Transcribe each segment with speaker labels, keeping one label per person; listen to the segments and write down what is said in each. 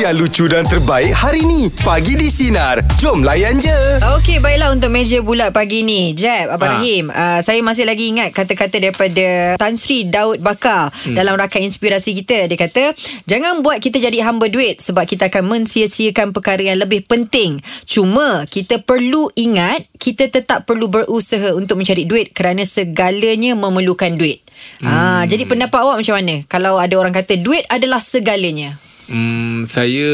Speaker 1: yang lucu dan terbaik hari ni. Pagi di Sinar. Jom layan je.
Speaker 2: Okey, baiklah untuk meja bulat pagi ni. Jeb, Abang
Speaker 3: Ha.
Speaker 2: Rahim. Uh, saya masih lagi ingat kata-kata daripada Tan Sri Daud Bakar hmm. dalam rakan inspirasi kita. Dia kata, jangan buat kita jadi hamba duit sebab kita akan mensia-siakan perkara yang lebih penting. Cuma, kita perlu ingat, kita tetap perlu berusaha untuk mencari duit kerana segalanya memerlukan duit. Hmm. jadi pendapat awak macam mana? Kalau ada orang kata duit adalah segalanya.
Speaker 3: Hmm, saya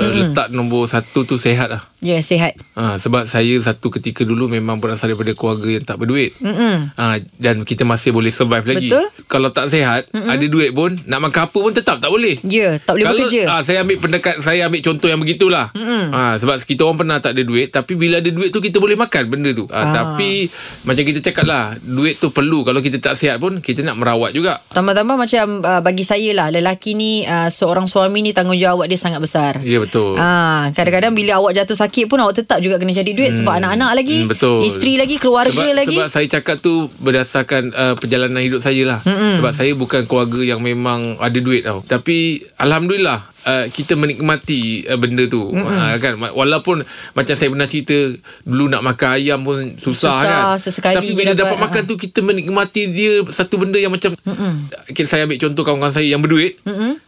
Speaker 3: uh, letak nombor satu tu sehat lah.
Speaker 2: Ya, yeah, sihat.
Speaker 3: Ha, sebab saya satu ketika dulu memang berasal daripada keluarga yang tak berduit.
Speaker 2: Mm-mm.
Speaker 3: Ha, dan kita masih boleh survive lagi.
Speaker 2: Betul.
Speaker 3: Kalau tak sehat, Mm-mm. ada duit pun, nak makan apa pun tetap tak boleh.
Speaker 2: Ya, tak boleh
Speaker 3: Kalau,
Speaker 2: bekerja.
Speaker 3: Ah, saya ambil pendekat saya ambil contoh yang begitulah. Ah, sebab kita orang pernah tak ada duit tapi bila ada duit tu kita boleh makan benda tu. Ah,
Speaker 2: Ah.
Speaker 3: tapi macam kita cakap lah, duit tu perlu kalau kita tak sihat pun kita nak merawat juga.
Speaker 2: Tambah-tambah macam uh, bagi saya lah lelaki ni uh, seorang suami ni tanggungjawab dia sangat besar.
Speaker 3: Ya betul.
Speaker 2: Ah, kadang-kadang bila awak jatuh sakit pun awak tetap juga kena cari duit sebab anak-anak lagi,
Speaker 3: Hmm, betul.
Speaker 2: isteri lagi, keluarga
Speaker 3: sebab,
Speaker 2: lagi.
Speaker 3: Sebab saya cakap tu berdasarkan uh, perjalanan hidup saya lah. Mm-mm. Sebab saya bukan keluarga yang memang ada duit tau. Tapi alhamdulillah uh, kita menikmati uh, benda tu. Uh, kan walaupun macam saya pernah cerita dulu nak makan ayam pun susah,
Speaker 2: Susah,
Speaker 3: kan.
Speaker 2: sesekali
Speaker 3: Tapi bila
Speaker 2: dapat,
Speaker 3: dapat makan
Speaker 2: ha.
Speaker 3: tu kita menikmati dia satu benda yang macam okay, saya ambil contoh kawan-kawan saya yang berduit.
Speaker 2: Mm-mm.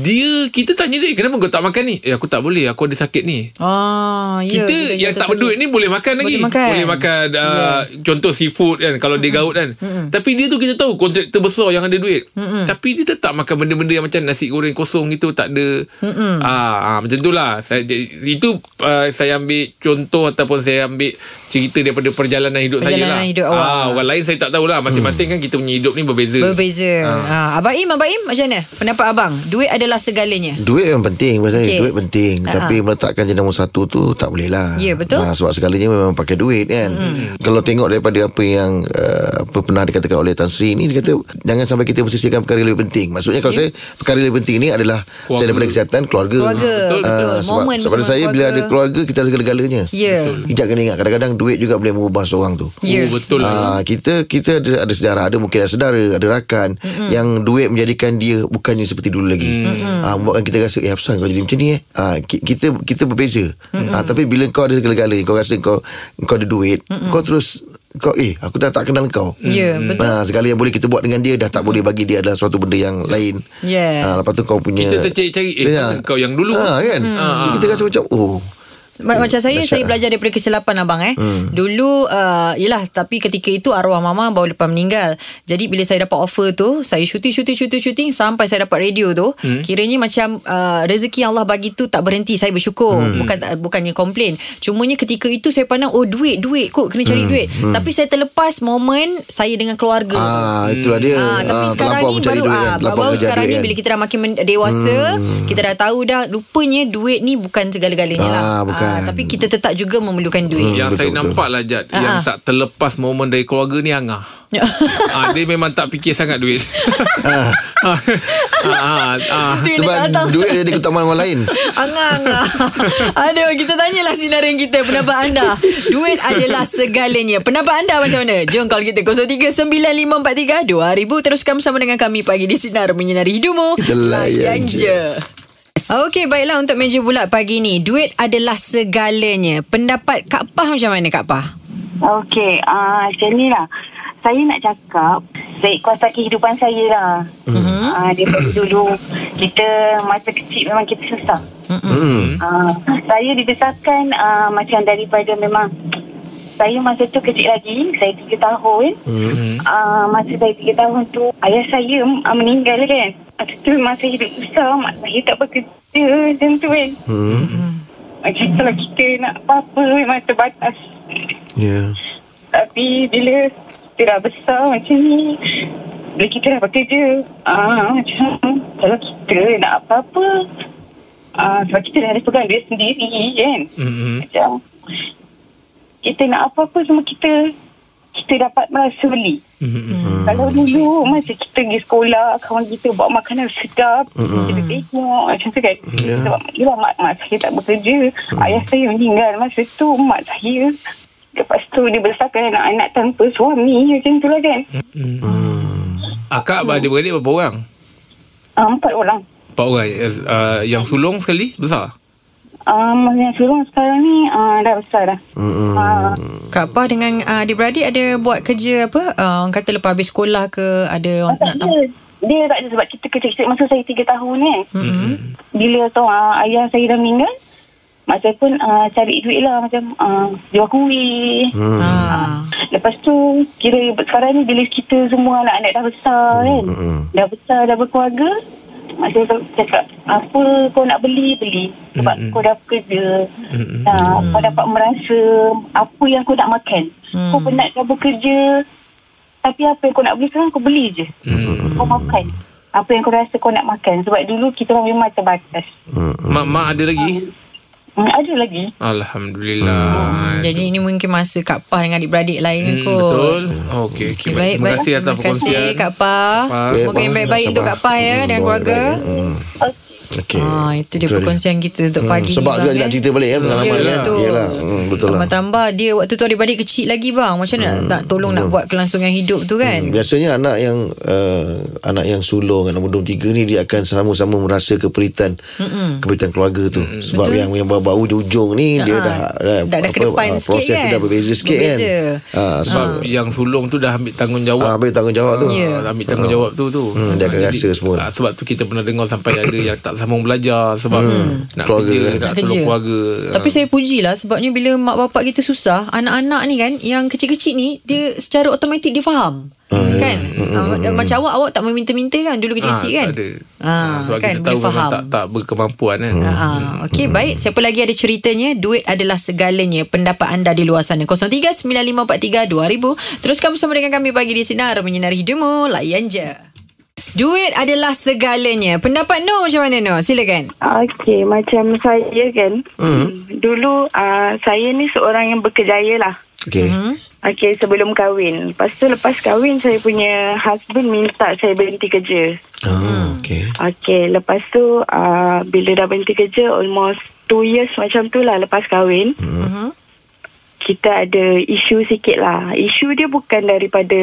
Speaker 3: Dia kita tanya dia kenapa kau tak makan ni? Eh aku tak boleh aku ada sakit ni.
Speaker 2: Ah, ya,
Speaker 3: Kita yang tak berduit ni boleh makan lagi.
Speaker 2: Boleh makan.
Speaker 3: Boleh makan uh, contoh seafood kan kalau dia gaut kan. Tapi dia tu kita tahu kontraktor besar yang ada duit. Tapi dia tetap makan benda-benda yang macam nasi goreng kosong itu tak ada. Ah, ah macam itulah. Saya itu uh, saya ambil contoh ataupun saya ambil cerita daripada perjalanan hidup saya
Speaker 2: Perjalanan
Speaker 3: lah.
Speaker 2: hidup awak.
Speaker 3: Ah, orang lain saya tak tahulah. Masing-masing kan kita punya hidup ni berbeza.
Speaker 2: Berbeza. Ah. Abang Im, Abang Im macam mana? Pendapat abang? Duit adalah segalanya.
Speaker 4: Duit yang penting saya
Speaker 2: Okey.
Speaker 4: Duit penting
Speaker 2: Ha-ha.
Speaker 4: Tapi meletakkan je nombor satu tu Tak boleh lah
Speaker 2: Ya, betul.
Speaker 4: Ah, Sebab segalanya memang pakai duit kan Kalau tengok daripada apa yang uh, Apa pernah dikatakan oleh Tan Sri ni Dia kata Jangan sampai kita bersisihkan perkara lebih penting Maksudnya kalau saya Perkara lebih penting ni adalah
Speaker 3: Keluarga.
Speaker 4: Saya daripada kesihatan Keluarga
Speaker 2: Keluarga.
Speaker 3: Betul,
Speaker 2: betul.
Speaker 4: Sebab,
Speaker 2: Momen
Speaker 4: sebab
Speaker 2: bersama
Speaker 4: saya bila
Speaker 2: keluarga.
Speaker 4: ada keluarga Kita ada segala-galanya
Speaker 2: Ya.
Speaker 4: Hijab kena ingat Kadang-kadang duit juga boleh mengubah seorang tu
Speaker 2: Ya.
Speaker 3: Oh, betul lah.
Speaker 4: Ah, kita kita ada ada sejarah ada mungkin ada saudara ada rakan mm-hmm. yang duit menjadikan dia bukannya seperti dulu lagi mm-hmm. ah, membuatkan kita rasa eh apa kau jadi macam ni eh ah, ki- kita kita berbeza mm-hmm. ah, tapi bila kau ada segala-galanya kau rasa kau kau ada duit mm-hmm. kau terus kau eh aku dah tak kenal kau
Speaker 2: Ya, betul.
Speaker 4: Ah, segala yang boleh kita buat dengan dia dah tak boleh bagi dia adalah suatu benda yang lain
Speaker 2: Yes.
Speaker 4: ah, lepas tu kau punya
Speaker 3: Kita tercari-cari, eh,
Speaker 4: Ya.
Speaker 3: kau yang dulu?
Speaker 4: ah, kan
Speaker 3: Hmm.
Speaker 4: kita rasa macam oh
Speaker 2: Macam saya
Speaker 4: Dahsyat
Speaker 2: Saya
Speaker 4: lah.
Speaker 2: belajar daripada kesilapan abang eh. Hmm. Dulu uh, Yelah Tapi ketika itu Arwah mama baru lepas meninggal Jadi bila saya dapat offer tu Saya syuting syuting syuting syuting Sampai saya dapat radio tu hmm. Kiranya macam uh, Rezeki yang Allah bagi tu Tak berhenti Saya bersyukur hmm. Bukan Bukannya komplain Cumanya ketika itu Saya pandang Oh duit duit kot Kena cari hmm. duit hmm. Tapi saya terlepas Momen Saya dengan keluarga
Speaker 4: ah itulah dia
Speaker 2: Ah, tapi
Speaker 4: Ah,
Speaker 2: sekarang ni baru
Speaker 4: duit
Speaker 2: ah,
Speaker 4: kan terlampau
Speaker 2: baru sekarang ni
Speaker 4: kan.
Speaker 2: bila kita dah makin dewasa, hmm. kita dah tahu dah rupanya duit ni bukan segala-galanya lah.
Speaker 4: Ah, bukan.
Speaker 2: tapi kita tetap juga memerlukan duit.
Speaker 3: Yang
Speaker 4: betul,
Speaker 3: saya
Speaker 4: betul.
Speaker 3: nampak lah Jad
Speaker 2: Ah,
Speaker 3: Yang
Speaker 2: ah.
Speaker 3: tak terlepas momen dari keluarga ni Angah. Ah, Dia memang tak fikir sangat duit. Ah, ah, ah.
Speaker 2: Duit
Speaker 4: sebab duit jadi keutamaan orang lain.
Speaker 2: Angang Aduh kita tanyalah sinarin kita Pendapat anda. Duit adalah segalanya. Pendapat anda macam mana? Jom call kita 0395432000 Teruskan bersama dengan kami Pagi di Sinar Menyinari hidupmu
Speaker 4: Kita layan je.
Speaker 2: Okey baiklah untuk meja bulat pagi ni Duit adalah segalanya Pendapat Kak Pah macam mana Kak Pah?
Speaker 5: Okey, uh, macam ni lah. Saya nak cakap, saya kuasa kehidupan saya lah. Mm-hmm. Uh, daripada dulu, kita masa kecil memang kita susah.
Speaker 4: hmm.
Speaker 5: Uh, saya dibesarkan uh, macam daripada memang, saya masa tu kecil lagi, saya 3 tahun.
Speaker 4: Hmm.
Speaker 5: Uh, masa saya 3 tahun tu, ayah saya uh, meninggal kan. Masa tu memang saya hidup susah, mak saya tak bekerja macam tu kan.
Speaker 4: Hmm.
Speaker 5: Macam kalau kita nak apa-apa memang terbatas.
Speaker 4: Ya.
Speaker 5: Tapi bila kita dah besar macam ni, bila kita dah bekerja, ah, macam kalau kita nak apa-apa, ah, sebab kita dah ada pegang duit sendiri kan.
Speaker 3: Mm-hmm.
Speaker 5: Macam kita nak apa-apa semua kita kita dapat merasa beli.
Speaker 3: Mm-hmm.
Speaker 5: Kalau dulu masa kita pergi sekolah, kawan kita bawa makanan sedap, kita tengok macam tu kan.
Speaker 4: Ya.
Speaker 5: Sebab yelah, mak, mak saya tak bekerja, ayah saya meninggal masa tu, mak saya Lepas tu dia besarkan anak-anak tanpa suami macam tu lah kan.
Speaker 3: Akak beradik-beradik berapa orang?
Speaker 5: Uh, empat orang.
Speaker 3: Empat Empat orang uh, Yang sulung sekali Besar
Speaker 6: Um, yang sulung sekarang ni uh, dah besar dah.
Speaker 4: Mm-mm.
Speaker 6: Uh,
Speaker 2: Kak Pah dengan uh, adik-beradik ada buat kerja apa? Uh, orang kata lepas habis sekolah ke ada orang
Speaker 6: tak
Speaker 2: nak
Speaker 6: ada. Dia tak ada sebab kita kecil-kecil masa saya 3 tahun ni.
Speaker 2: Mm-hmm.
Speaker 6: Bila tahu uh, ayah saya dah meninggal, mak saya pun uh, cari duit lah macam uh, jual kuih.
Speaker 4: Hmm.
Speaker 2: Ah.
Speaker 6: Lepas tu kira sekarang ni bila kita semua anak-anak dah besar kan.
Speaker 4: Mm-mm.
Speaker 6: Dah besar dah berkeluarga. Mak saya tu cakap apa kau nak beli beli sebab
Speaker 3: Mm-mm.
Speaker 6: kau dah bekerja.
Speaker 3: Mm-mm.
Speaker 6: Nah, kau dapat merasa apa yang kau nak makan.
Speaker 2: Hmm.
Speaker 6: Kau penat dah bekerja tapi apa yang kau nak beli sekarang kau beli je.
Speaker 3: Hmm.
Speaker 6: Kau makan. Apa yang kau rasa kau nak makan sebab dulu kita orang memang terbatas.
Speaker 4: Mm-mm.
Speaker 3: Mak mak ada lagi
Speaker 6: Hmm, ada lagi.
Speaker 3: Alhamdulillah
Speaker 2: Jadi ini mungkin masa Kak Pah dengan adik-beradik lain
Speaker 3: Hmm,
Speaker 2: kot.
Speaker 3: betul. Okey, okey.
Speaker 2: Okay, baik,
Speaker 3: Terima
Speaker 2: baik.
Speaker 3: kasih atas
Speaker 2: Terima kasih
Speaker 3: perkongsian.
Speaker 2: Kak Pah. Semoga yang baik-baik untuk Kak Pah ya dan keluarga.
Speaker 4: Mm.
Speaker 6: Okey.
Speaker 4: Okey.
Speaker 2: Ah, itu dia
Speaker 4: Itu
Speaker 2: perkongsian kita untuk
Speaker 4: Hmm,
Speaker 2: pagi
Speaker 4: Sebab
Speaker 2: ni,
Speaker 4: juga
Speaker 2: bang,
Speaker 4: dia nak
Speaker 2: eh.
Speaker 4: cerita balik ya Pengalaman
Speaker 2: Ya,
Speaker 4: ya
Speaker 2: betul.
Speaker 4: Yelah hmm, Betul lah
Speaker 2: Tambah-tambah dia waktu tu adik-beradik kecil lagi bang. Macam mana nak, nak tolong nak buat kelangsungan hidup tu kan?
Speaker 4: Hmm, Biasanya anak yang uh, anak yang sulung anak nombor tiga ni dia akan sama-sama merasa keperitan
Speaker 2: Mm-mm.
Speaker 4: keperitan keluarga tu sebab
Speaker 2: Betul.
Speaker 4: yang yang baru di ujung ni dia
Speaker 2: Ha,
Speaker 4: dah
Speaker 2: dah- dah ke depan sikit
Speaker 4: proses
Speaker 2: kan?
Speaker 4: tu dah berbeza sikit
Speaker 2: Berbeza.
Speaker 4: kan ha,
Speaker 3: Sebab
Speaker 4: sebab
Speaker 3: yang sulung tu dah ambil tanggungjawab.
Speaker 4: ah, ambil tanggungjawab tu
Speaker 2: Ya.
Speaker 3: Ambil tanggungjawab tu tu.
Speaker 4: Hmm, dia akan rasa semua.
Speaker 3: ah, sebab tu kita pernah dengar sampai ada yang tak sambung belajar sebab nak
Speaker 4: Keluarga
Speaker 3: kerja,
Speaker 4: kan.
Speaker 3: nak
Speaker 2: Nak
Speaker 3: tolong
Speaker 2: kerja.
Speaker 3: keluarga.
Speaker 2: Tapi saya pujilah sebabnya bila mak bapak kita susah, anak-anak ni kan yang kecil-kecil ni dia secara automatik dia faham. kan? Ah, macam awak awak tak meminta-minta kan dulu kecil-kecil kan?
Speaker 3: Tak ada.
Speaker 2: Ah,
Speaker 3: sebab
Speaker 2: kan,
Speaker 3: kita tahu
Speaker 2: faham.
Speaker 3: tak tak berkemampuan kan.
Speaker 2: Ah, Okey baik Siapa lagi ada ceritanya Duit adalah segalanya Pendapat anda di luar sana 03-9543-2000 Teruskan bersama dengan kami Pagi di Sinar Menyinari hidupmu Layan je Duit adalah segalanya Pendapat Noh macam mana Noh Silakan
Speaker 6: Okey, macam saya kan. Hmm. Dulu uh, saya ni seorang yang berkejaya lah.
Speaker 4: okey
Speaker 2: hmm?
Speaker 6: Okey, sebelum kahwin. Lepas tu lepas kahwin saya punya husband minta saya berhenti kerja.
Speaker 4: ah, okey
Speaker 6: Okey, lepas tu uh, bila dah berhenti kerja almost 2 years macam tu lah lepas kahwin.
Speaker 2: Mhm.
Speaker 6: Kita ada isu sikit lah. Isu dia bukan daripada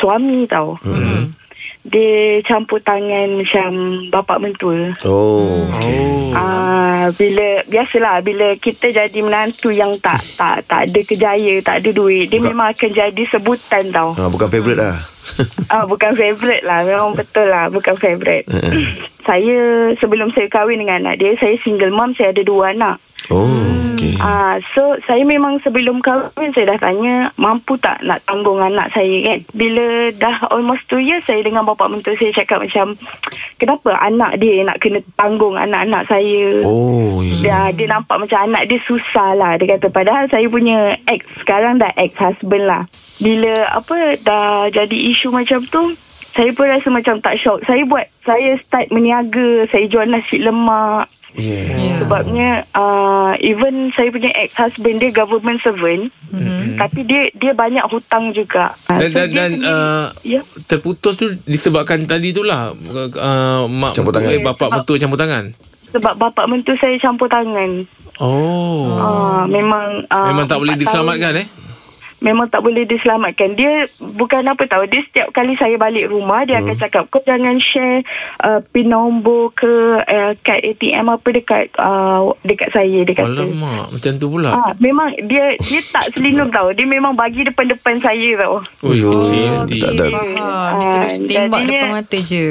Speaker 6: suami tau.
Speaker 4: hmm.
Speaker 6: Dia campur tangan macam bapak mentua.
Speaker 4: oh
Speaker 3: Oh.
Speaker 4: okey
Speaker 6: Ah, bila biasalah bila kita jadi menantu yang tak tak tak ada kejaya, tak ada duit, dia
Speaker 4: Bukan-
Speaker 6: memang akan jadi sebutan tau.
Speaker 4: ah, bukan favourite lah
Speaker 6: Ah bukan favourite lah, memang betul lah, bukan favourite. saya sebelum saya kahwin dengan anak dia, saya single mom, saya ada dua anak.
Speaker 4: oh
Speaker 6: Ah, so saya memang sebelum kahwin saya dah tanya mampu tak nak tanggung anak saya kan. Bila dah almost 2 years saya dengan bapak mentua saya cakap macam kenapa anak dia nak kena tanggung anak-anak saya.
Speaker 4: oh ya.
Speaker 6: Dia, dia nampak macam anak dia susah lah. Dia kata padahal saya punya ex sekarang dah ex-husband lah. Bila apa dah jadi isu macam tu, saya pun rasa macam tak shock. Saya buat, saya start meniaga, saya jual nasi lemak.
Speaker 4: Yeah.
Speaker 2: Ya.
Speaker 6: Sebabnya uh, even saya punya ex-husband dia government servant.
Speaker 2: Mhm.
Speaker 6: Tapi dia dia banyak hutang juga.
Speaker 3: Dan
Speaker 6: so
Speaker 3: dan,
Speaker 6: dia
Speaker 3: dan
Speaker 6: sendiri-
Speaker 3: uh,
Speaker 6: ya.
Speaker 3: terputus tu disebabkan tadi tu lah uh, mak
Speaker 4: Campur tangan.
Speaker 3: eh, bapak
Speaker 6: Sebab-
Speaker 3: betul campur tangan.
Speaker 6: Sebab bapak mentua saya campur tangan.
Speaker 3: Oh.
Speaker 6: Ah, memang uh,
Speaker 3: Memang tak boleh
Speaker 6: empat tahun-
Speaker 3: diselamatkan eh?
Speaker 6: Memang tak boleh diselamatkan. Dia bukan apa tahu. Dia setiap kali saya balik rumah dia
Speaker 3: Hmm.
Speaker 6: akan cakap kau jangan share uh, pin nombor ke uh, kad ATM apa dekat uh, dekat saya dia kata.
Speaker 3: Alamak, macam tu pula.
Speaker 6: Ah, memang dia dia tak selindung tahu. Dia memang bagi depan-depan saya tau.
Speaker 4: Oh,
Speaker 3: kecil hati.
Speaker 4: tak ada.
Speaker 6: Ah,
Speaker 2: terus tembak
Speaker 6: jadinya-
Speaker 2: depan mata je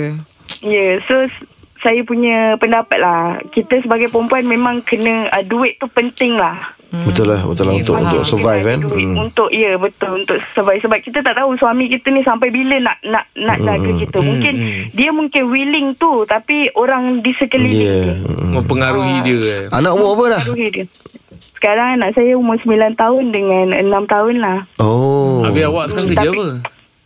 Speaker 6: Ya, yeah, so s- saya punya pendapat lah. Kita sebagai perempuan memang kena uh, duit tu penting lah.
Speaker 4: Betul lah betul lah
Speaker 2: Okay,
Speaker 4: untuk
Speaker 2: faham.
Speaker 4: untuk survive kan hmm.
Speaker 6: Untuk ya betul untuk survive sebab kita tak tahu suami kita ni sampai bila nak nak nak jaga kita. Mungkin dia mungkin willing tu tapi orang di sekeliling
Speaker 4: yeah.
Speaker 6: dia
Speaker 4: hmm.
Speaker 3: Mempengaruhi dia eh.
Speaker 4: anak umur apa dah
Speaker 6: dia. Sekarang anak saya umur 9 tahun dengan 6 tahun lah.
Speaker 4: oh
Speaker 3: Habis awak sekarang kerja
Speaker 6: Tapi-
Speaker 3: apa?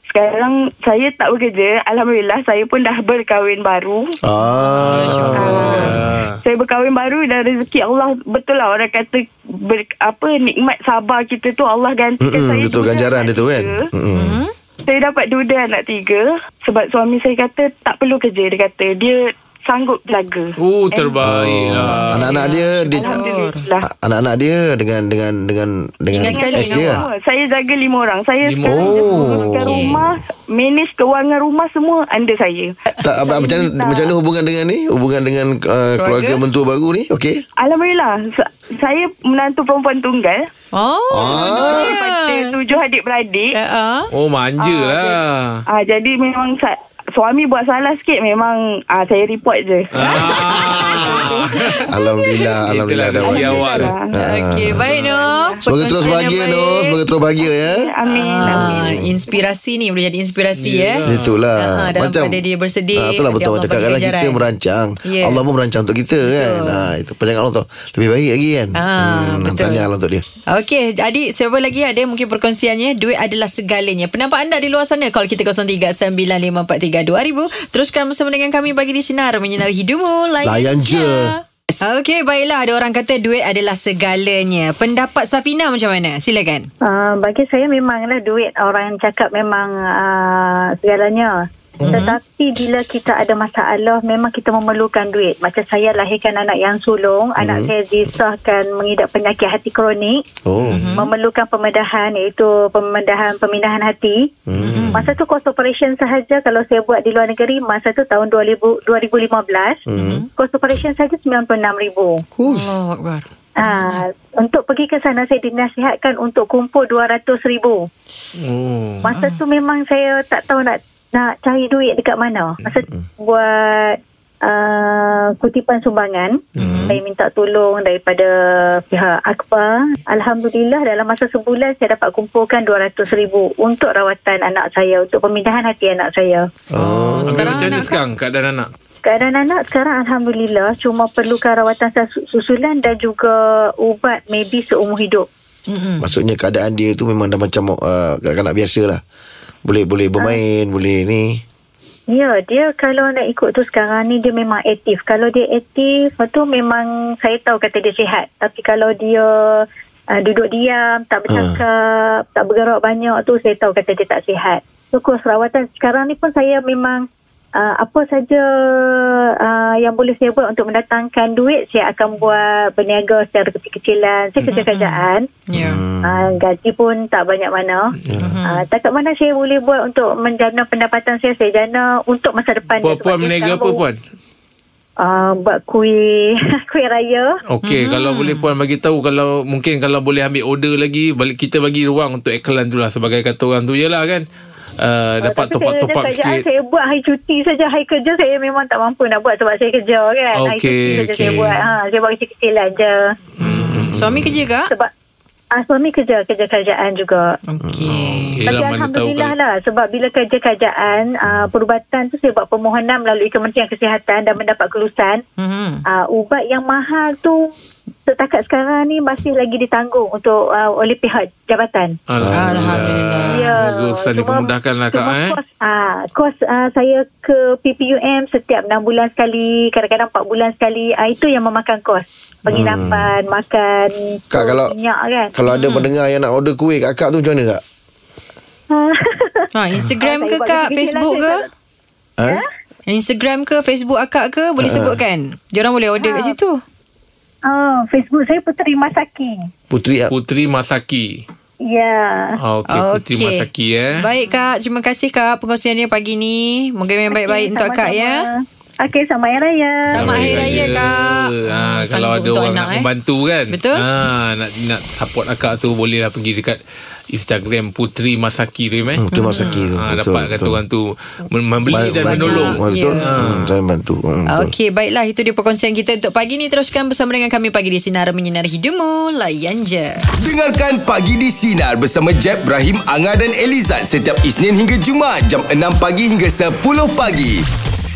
Speaker 6: Sekarang saya tak bekerja. Alhamdulillah saya pun dah berkahwin baru.
Speaker 4: ah
Speaker 3: Ah.
Speaker 6: Saya berkahwin baru dan rezeki Allah betul lah orang kata ber, apa nikmat sabar kita tu Allah gantikan
Speaker 4: Mm-mm,
Speaker 6: saya
Speaker 4: betul ganjaran dia tu kan. Mm-mm.
Speaker 6: Saya dapat duda anak tiga sebab suami saya kata tak perlu kerja dia kata dia sanggup jaga.
Speaker 3: Oh terbaik lah
Speaker 4: Anak-anak dia, dia
Speaker 6: Alhamdulillah.
Speaker 4: a- anak-anak dia dengan dengan dengan dengan ex dia.
Speaker 6: Semua. Saya jaga lima orang. Saya
Speaker 3: Lima
Speaker 4: Oh.
Speaker 6: rumah, manage kewangan rumah semua under saya.
Speaker 4: Tak apa macam mana macam mana hubungan dengan ni? Hubungan dengan uh, keluarga mentua baru ni? Okey.
Speaker 6: Alhamdulillah. Sa- Saya menantu perempuan tunggal.
Speaker 2: Oh.
Speaker 4: Ah.
Speaker 6: Daripada tujuh adik-beradik.
Speaker 2: Uh,
Speaker 3: Oh manja lah
Speaker 6: Ah, jadi memang sa- suami buat salah sikit memang ah, saya report je.
Speaker 3: ah.
Speaker 4: Alhamdulillah, alhamdulillah
Speaker 3: Itulah
Speaker 4: dah
Speaker 3: tu.
Speaker 4: Ah.
Speaker 2: Okey, baik Noh.
Speaker 4: Semoga terus bahagia
Speaker 2: baik.
Speaker 4: semoga terus bahagia ya.
Speaker 6: Amin.
Speaker 2: Ah,
Speaker 6: amin.
Speaker 2: inspirasi ni boleh jadi inspirasi
Speaker 3: Yelah.
Speaker 2: eh.
Speaker 4: Itulah
Speaker 2: Ah, dalam pada dia bersedih,
Speaker 4: ah, Itulah betul
Speaker 2: Allah
Speaker 4: Cakap
Speaker 2: bagi
Speaker 4: kadang kita merancang
Speaker 2: Ya.
Speaker 4: Allah pun merancang untuk kita kan ah, Itu panjangan Allah tu Lebih baik lagi kan
Speaker 2: Ah, betul.
Speaker 4: Tahniah lah untuk dia
Speaker 2: Okey, adik siapa lagi ada mungkin perkongsiannya duit adalah segalanya. Pendapat anda di luar sana call kita 0395432000. Teruskan bersama dengan kami bagi di sinar menyinari hidupmu. Layan,
Speaker 4: Layan je.
Speaker 2: Okey, baiklah ada orang kata duit adalah segalanya. Pendapat Safina macam mana? Silakan.
Speaker 7: Uh, bagi saya memanglah duit orang yang cakap memang uh, segalanya. Mm-hmm. Tetapi bila kita ada masalah memang kita memerlukan duit. Macam saya lahirkan anak yang sulung, mm-hmm. anak saya disahkan mengidap penyakit hati kronik,
Speaker 4: Oh
Speaker 7: mm-hmm. memerlukan pembedahan iaitu pembedahan pemindahan hati. Mm-hmm. Masa tu cost operation sahaja kalau saya buat di luar negeri masa tu tahun 2000, 2015, mm-hmm. cost operation sahaja 96,000.
Speaker 4: Hush.
Speaker 2: Allahu akbar.
Speaker 7: Ah, untuk pergi ke sana saya dinasihatkan untuk kumpul 200 ribu.
Speaker 3: Oh
Speaker 7: Masa tu memang saya tak tahu nak nak cari duit dekat mana. Masa tu buat uh, kutipan sumbangan. Saya minta tolong daripada pihak Akbar. Alhamdulillah dalam masa sebulan saya dapat kumpulkan 200 ribu untuk rawatan anak saya, untuk pemindahan hati anak saya.
Speaker 4: Oh
Speaker 3: Sekarang macam mana sekarang keadaan anak
Speaker 7: Keadaan anak sekarang Alhamdulillah cuma perlukan rawatan sus- susulan dan juga ubat maybe seumur hidup.
Speaker 4: Maksudnya keadaan dia tu memang dah macam uh, Kanak-kanak biasa lah Boleh boleh bermain Boleh ni
Speaker 7: Ya, dia kalau nak ikut tu sekarang ni dia memang aktif. Kalau dia aktif, tu memang saya tahu kata dia sihat. Tapi kalau dia uh, duduk diam, tak bercakap, tak bergerak banyak tu saya tahu kata dia tak sihat. So kos rawatan sekarang ni pun saya memang uh, apa saja uh, yang boleh saya buat untuk mendatangkan duit, saya akan buat berniaga secara kecil-kecilan. Saya kerja kerjaan.
Speaker 2: Ya.
Speaker 7: Uh, gaji pun tak banyak mana. Uh, tak kat mana saya boleh buat untuk menjana pendapatan saya, saya jana untuk masa depan.
Speaker 3: Puan,
Speaker 7: Sebab
Speaker 3: puan
Speaker 7: dia
Speaker 3: berniaga apa puan
Speaker 7: Uh, buat kuih, kuih raya.
Speaker 3: Okey hmm. kalau boleh puan bagi tahu kalau mungkin kalau boleh ambil order lagi balik kita bagi ruang untuk iklan tu lah sebagai kata orang tu jelah kan. Uh, dapat
Speaker 7: Tapi
Speaker 3: top up top sikit.
Speaker 7: Saya buat hari cuti saja. Hari kerja saya memang tak mampu nak buat sebab saya kerja kan. hari
Speaker 3: Okey,
Speaker 7: cuti saja
Speaker 3: okey.
Speaker 7: saya buat. Ha, saya buat kecil-kecilan je.
Speaker 2: Suami kerja ke?
Speaker 7: Sebab ah, suami kerja, kerja kerjaan juga.
Speaker 2: Okey.
Speaker 3: Okey
Speaker 7: Tapi
Speaker 3: lah
Speaker 7: Alhamdulillah
Speaker 3: kalau
Speaker 7: lah Sebab bila kerja kerajaan uh, Perubatan tu saya buat permohonan Melalui Kementerian Kesihatan Dan mendapat kelulusan
Speaker 2: Mhm.
Speaker 7: uh, Ubat yang mahal tu Setakat sekarang ni Masih lagi ditanggung Untuk uh, Oleh pihak jabatan
Speaker 3: Alhamdulillah.
Speaker 2: Alhamdulillah.
Speaker 7: Ya,
Speaker 3: Semoga lah kak eh.
Speaker 7: Kos, ah, kos ah, saya ke PPUM setiap 6 bulan sekali, kadang-kadang 4 bulan sekali. Ah, itu yang memakan kos. Penginapan, makan,
Speaker 4: Kak, kalau-
Speaker 7: minyak kan.
Speaker 4: Kalau ada pendengar yang nak order kuih kat akak tu macam mana kak?
Speaker 2: Ha, Instagram
Speaker 7: Ah,
Speaker 2: ke kak? Facebook ke?
Speaker 7: saya
Speaker 4: Ha?
Speaker 2: Instagram ke Facebook akak ke boleh sebutkan. Diorang boleh order kat situ.
Speaker 7: Oh, Facebook saya Puteri Masaki.
Speaker 4: Puteri
Speaker 3: Putri Masaki.
Speaker 7: Ya.
Speaker 3: Ah, Okey Putri
Speaker 2: Okey.
Speaker 3: Masaki eh.
Speaker 2: Baik kak, terima kasih kak perkongsiannya pagi ni. Moga yang baik-baik untuk akak ya.
Speaker 7: Okey, selamat Hari Raya.
Speaker 2: Selamat Hari Raya kak.
Speaker 3: Ha, kalau ada orang
Speaker 2: anak,
Speaker 3: nak
Speaker 2: eh.
Speaker 3: membantu kan.
Speaker 2: Betul.
Speaker 3: Ha, nak nak support akak tu bolehlah pergi dekat Instagram Putri Masaki tu eh.
Speaker 4: Hmm, Puteri Masaki tu
Speaker 3: Ha,
Speaker 4: Betul,
Speaker 3: dapat kata
Speaker 4: betul.
Speaker 3: orang tu mem- membeli
Speaker 4: Banyak-
Speaker 3: dan menolong.
Speaker 4: Oh, Betul
Speaker 2: Ya.
Speaker 4: hmm, Saya bantu hmm, betul.
Speaker 2: Okey, baiklah itu dia perkongsian kita untuk pagi ni. Teruskan bersama dengan kami pagi di Sinar Menyinari Hidupmu. Layan je.
Speaker 1: Dengarkan Pagi di Sinar bersama Jeb, Ibrahim, Anga dan Elizad setiap Isnin hingga Jumaat jam 6 pagi hingga 10 pagi.